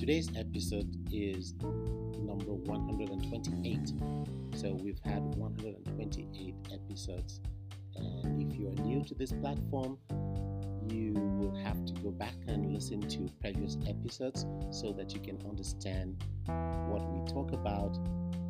Today's episode is number 128. So we've had 128 episodes. And if you are new to this platform, you will have to go back and listen to previous episodes so that you can understand what we talk about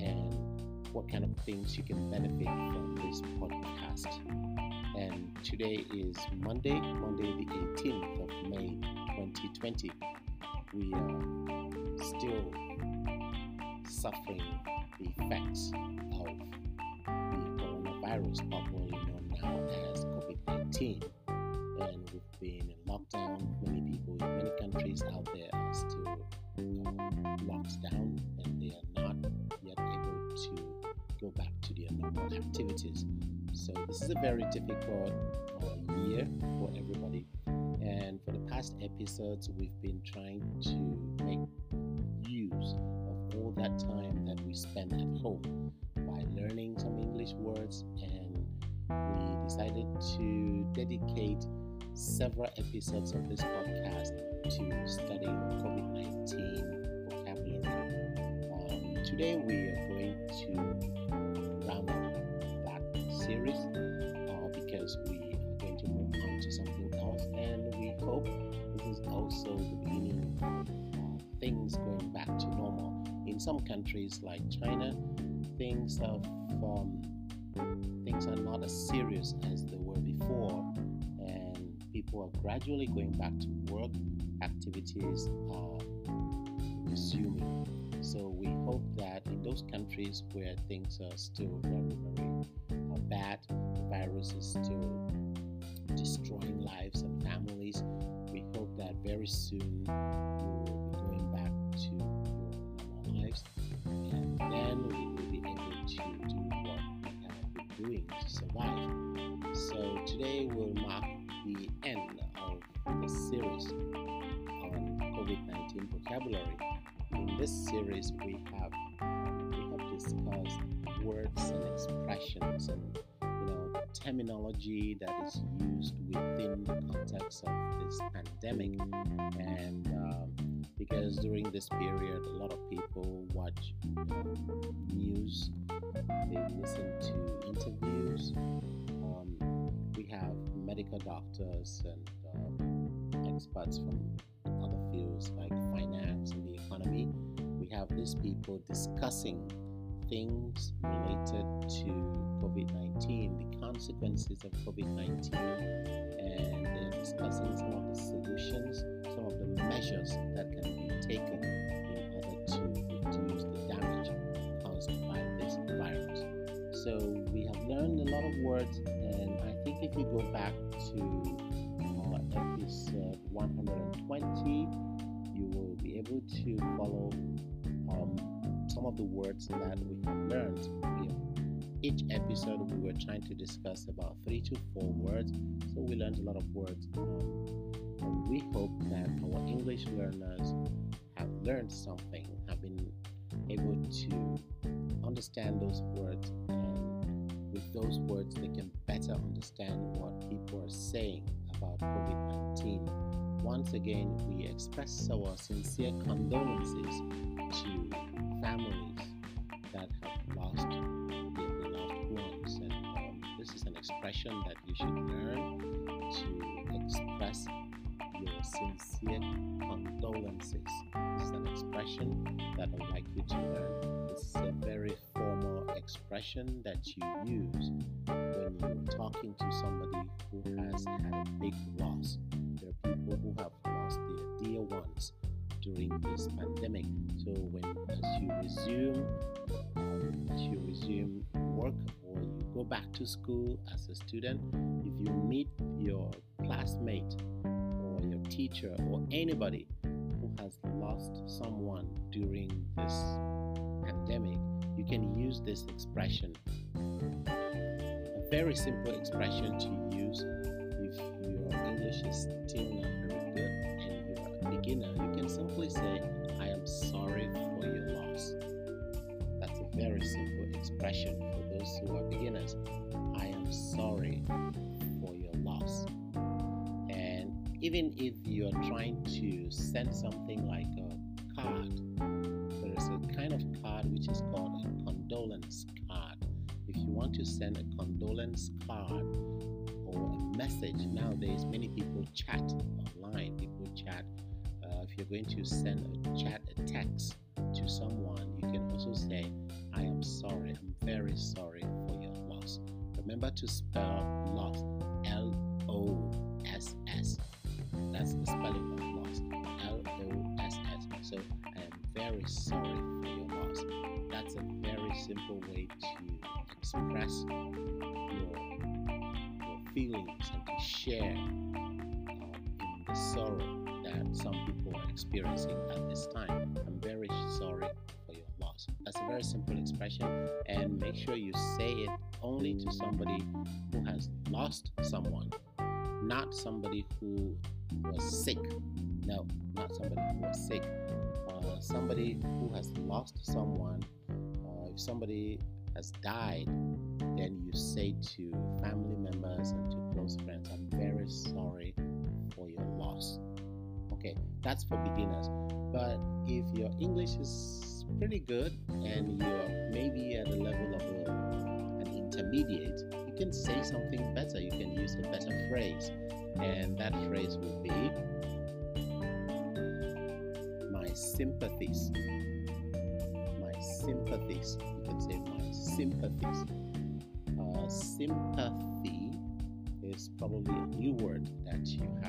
and what kind of things you can benefit from this podcast. And today is Monday, Monday the 18th of May 2020. We are still suffering the effects of the coronavirus, popularly known now as COVID 19. And we've been in lockdown. Many people in many countries out there are still locked down and they are not yet able to go back to their normal activities. So this is a very difficult uh, year for everybody. Past episodes, we've been trying to make use of all that time that we spend at home by learning some English words. And we decided to dedicate several episodes of this podcast to studying COVID 19 vocabulary. Um, today, we are going to also the beginning of things going back to normal. In some countries like China, things have um, things are not as serious as they were before, and people are gradually going back to work. Activities are resuming. So we hope that in those countries where things are still very, very uh, bad, the virus is still destroying lives and families, that very soon we will be going back to normal lives, and then we will be able to do what we have been doing to survive. So today will mark the end of the series on COVID-19 vocabulary in this series we have we have discussed words and expressions and you terminology that is used within the context of this pandemic. And um, because during this period a lot of people watch news they listen to interviews. Um, we have medical doctors and uh, experts from other fields like finance and the economy, we have these people discussing things related to COVID 19, the consequences of COVID 19, and they're discussing some of the solutions, some of the measures that can be taken in order to reduce the damage caused by this virus. So, we have learned a lot of words, and I think if you go back to uh, episode 120, you will be able to follow um, of the words that we have learned. Each episode, we were trying to discuss about three to four words, so we learned a lot of words. Um, and we hope that our English learners have learned something, have been able to understand those words, and with those words, they can better understand what people are saying about COVID 19 once again, we express our sincere condolences to families that have lost their loved ones. And um, this is an expression that you should learn to express your sincere condolences. This is an expression that I'd like you to learn. This is a very formal expression that you use when you're talking to somebody who has had a big loss there are people who have lost their dear ones during this pandemic. So when as you resume um, you resume work or you go back to school as a student, if you meet your classmate or your teacher or anybody who has lost someone during this pandemic, you can use this expression. A very simple expression to use if your English is still not very good beginner, you can simply say, I am sorry for your loss. That's a very simple expression for those who are beginners. I am sorry for your loss. And even if you're trying to send something like a card, there is a kind of card which is called a condolence card. If you want to send a condolence card or a message, nowadays many people chat online, people chat. Uh, if you're going to send a chat, a text to someone, you can also say, I am sorry, I'm very sorry for your loss. Remember to spell loss L O S S. That's the spelling of loss L O S S. So I am very sorry for your loss. That's a very simple way to express your, your feelings and to share uh, in the sorrow some people are experiencing at this time. I'm very sorry for your loss. That's a very simple expression, and make sure you say it only to somebody who has lost someone, not somebody who was sick. No, not somebody who was sick. Uh, somebody who has lost someone. Uh, if somebody has died, then you say to family members and to close friends, I'm very sorry that's for beginners. But if your English is pretty good and you're maybe at the level of a, an intermediate, you can say something better. You can use a better phrase. And that phrase will be my sympathies. My sympathies. You can say my sympathies. Uh, sympathy is probably a new word that you have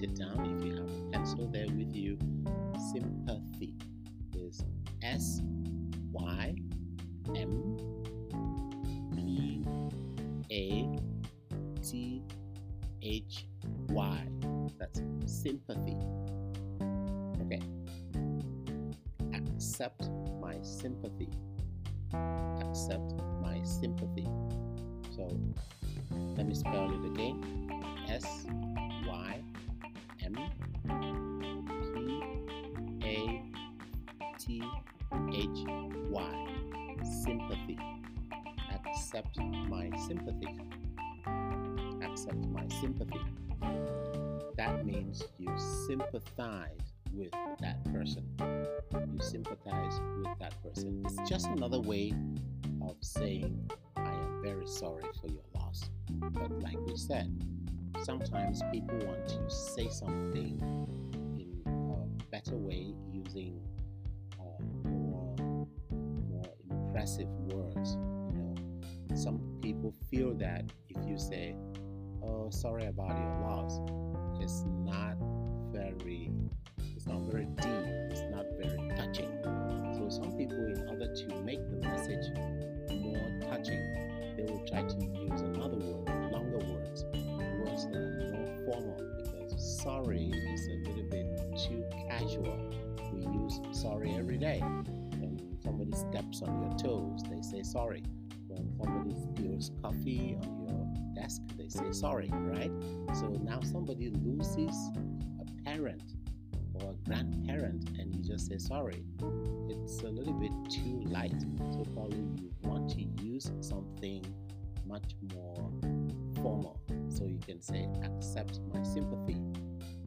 write it down if you have a pencil there with you. Sympathy is S Sympathy. Accept my sympathy. Accept my sympathy. That means you sympathize with that person. You sympathize with that person. It's just another way of saying, I am very sorry for your loss. But like we said, sometimes people want to say something in a better way using words. You know, some people feel that if you say, "Oh, sorry about your loss," it's not very, it's not very deep. It's not very touching. So some people, in order to make the message more touching, they will try to use another word, longer words, words that are more formal because sorry is a little bit too casual. We use sorry every day. Somebody steps on your toes, they say sorry. When somebody spills coffee on your desk, they say sorry, right? So now somebody loses a parent or a grandparent and you just say sorry. It's a little bit too light. So probably you want to use something much more formal. So you can say, accept my sympathy.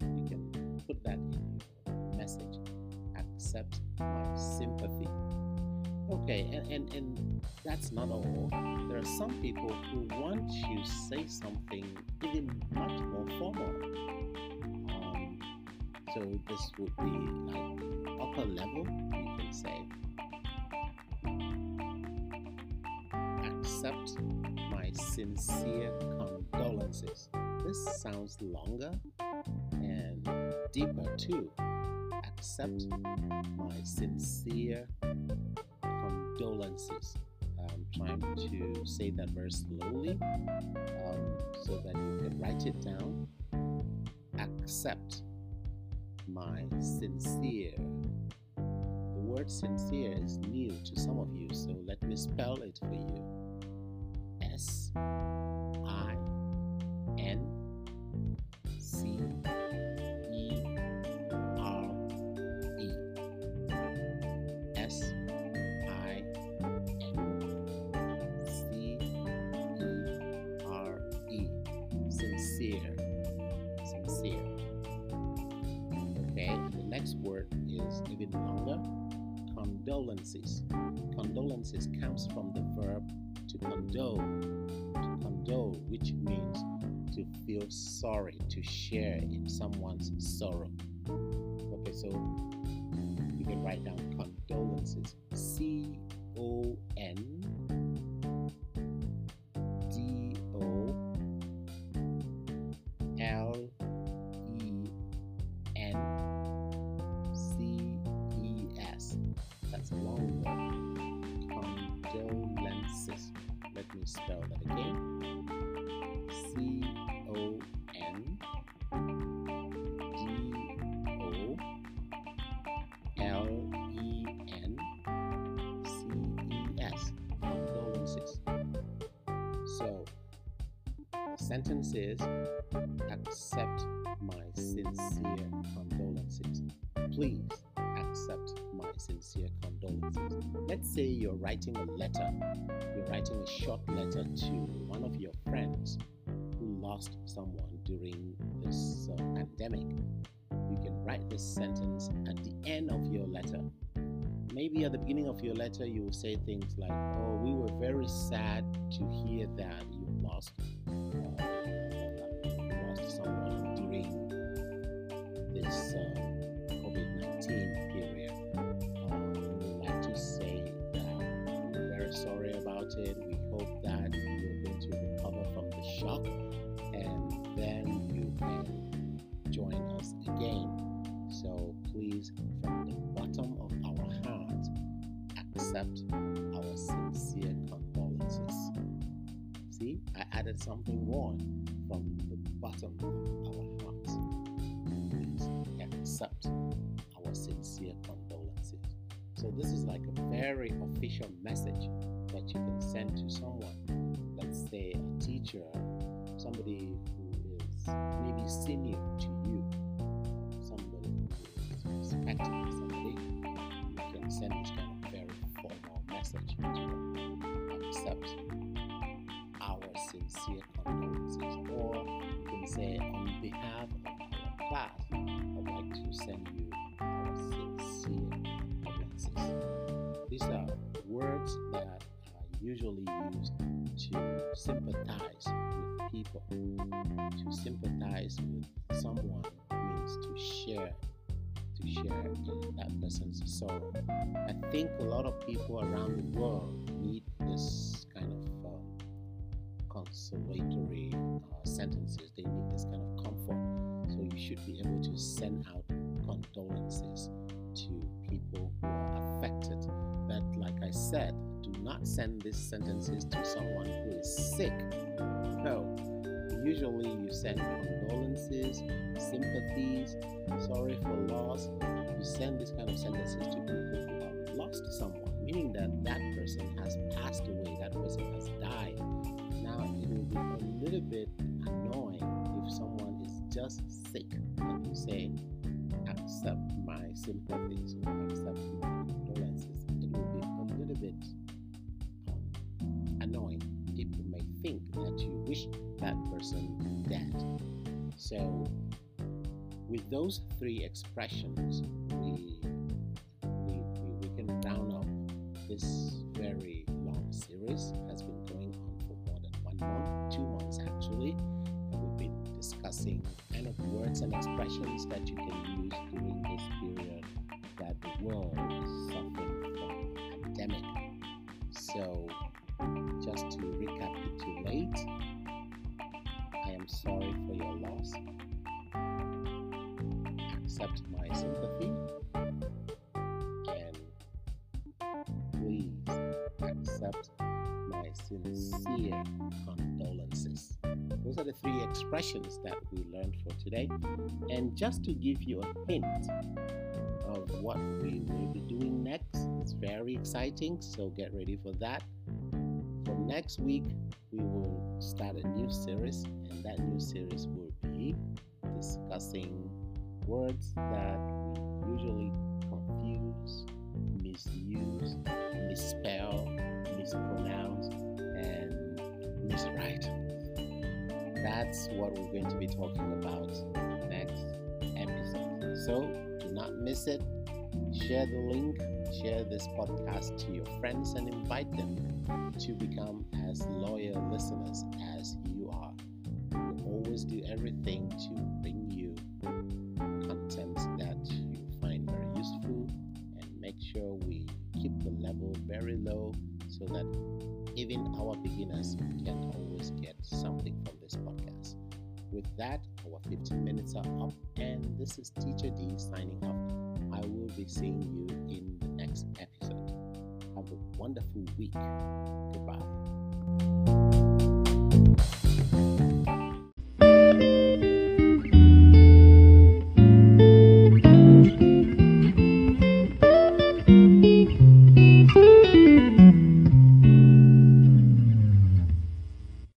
You can put that in your message. Accept my sympathy. Okay, and, and, and that's not all. There are some people who want to say something even much more formal. Um, so this would be like upper level, you can say. Accept my sincere condolences. This sounds longer and deeper too. Accept my sincere condolences. I'm trying to say that very slowly um, so that you can write it down. Accept my sincere. The word sincere is new to some of you, so let me spell it for you. Condolences. Condolences comes from the verb to condole, to condole, which means to feel sorry, to share in someone's sorrow. Okay, so spell that again. C O N D O L E N C E S. Condolences. So the sentence is accept my sincere condolences. Please accept my sincere condolences. Let's say you're writing a letter, you're writing a short letter to one of your friends who lost someone during this uh, pandemic. You can write this sentence at the end of your letter. Maybe at the beginning of your letter, you will say things like, Oh, we were very sad to hear that you lost. Uh, someone during this uh, COVID 19 We hope that you're going to recover from the shock and then you can join us again. So please, from the bottom of our hearts, accept our sincere condolences. See, I added something more from the bottom of our hearts. Please accept our sincere condolences. So, this is like a very official message that you can send to someone. Let's say a teacher, somebody who is maybe senior to you, somebody who is respecting somebody. You can send this kind of very formal message to them. Accept our sincere condolences, or you can say, on behalf of our class, I'd like to send you our sincere condolences. These are sorrow. I think a lot of people around the world need this kind of um, consolatory uh, sentences. They need this kind of comfort. So you should be able to send out condolences to people who are affected. But like I said, do not send these sentences to someone who is sick. No. Usually you send condolences, sympathies, sorry for loss. You send this kind of sentences to people who have lost someone, meaning that that person has passed away, that person has died. Now it will be a little bit annoying if someone is just sick and you say, accept my sympathies or accept my condolences. It will be a little bit um, annoying. People may think that you wish that person dead. So, with those three expressions, we, we, we, we can round up this very long series. Has been going on for more than one month, two months actually. And we've been discussing kind of words and expressions that you can use during this period that the world is suffering from pandemic. So, am sorry for your loss. Accept my sympathy. And please accept my sincere condolences. Those are the three expressions that we learned for today. And just to give you a hint of what we will be doing next, it's very exciting, so get ready for that. From next week, we will start a new series, and that new series will be discussing words that we usually confuse, misuse, misspell, mispronounce, and miswrite. That's what we're going to be talking about next episode. So do not miss it. Share the link, share this podcast to your friends, and invite them to become as loyal listeners as you are. We always do everything to bring you content that you find very useful and make sure we keep the level very low so that even our beginners can always get something from this podcast. With that, our 15 minutes are up, and this is Teacher D signing off. I will be seeing you in the next episode. Have a wonderful week. Goodbye.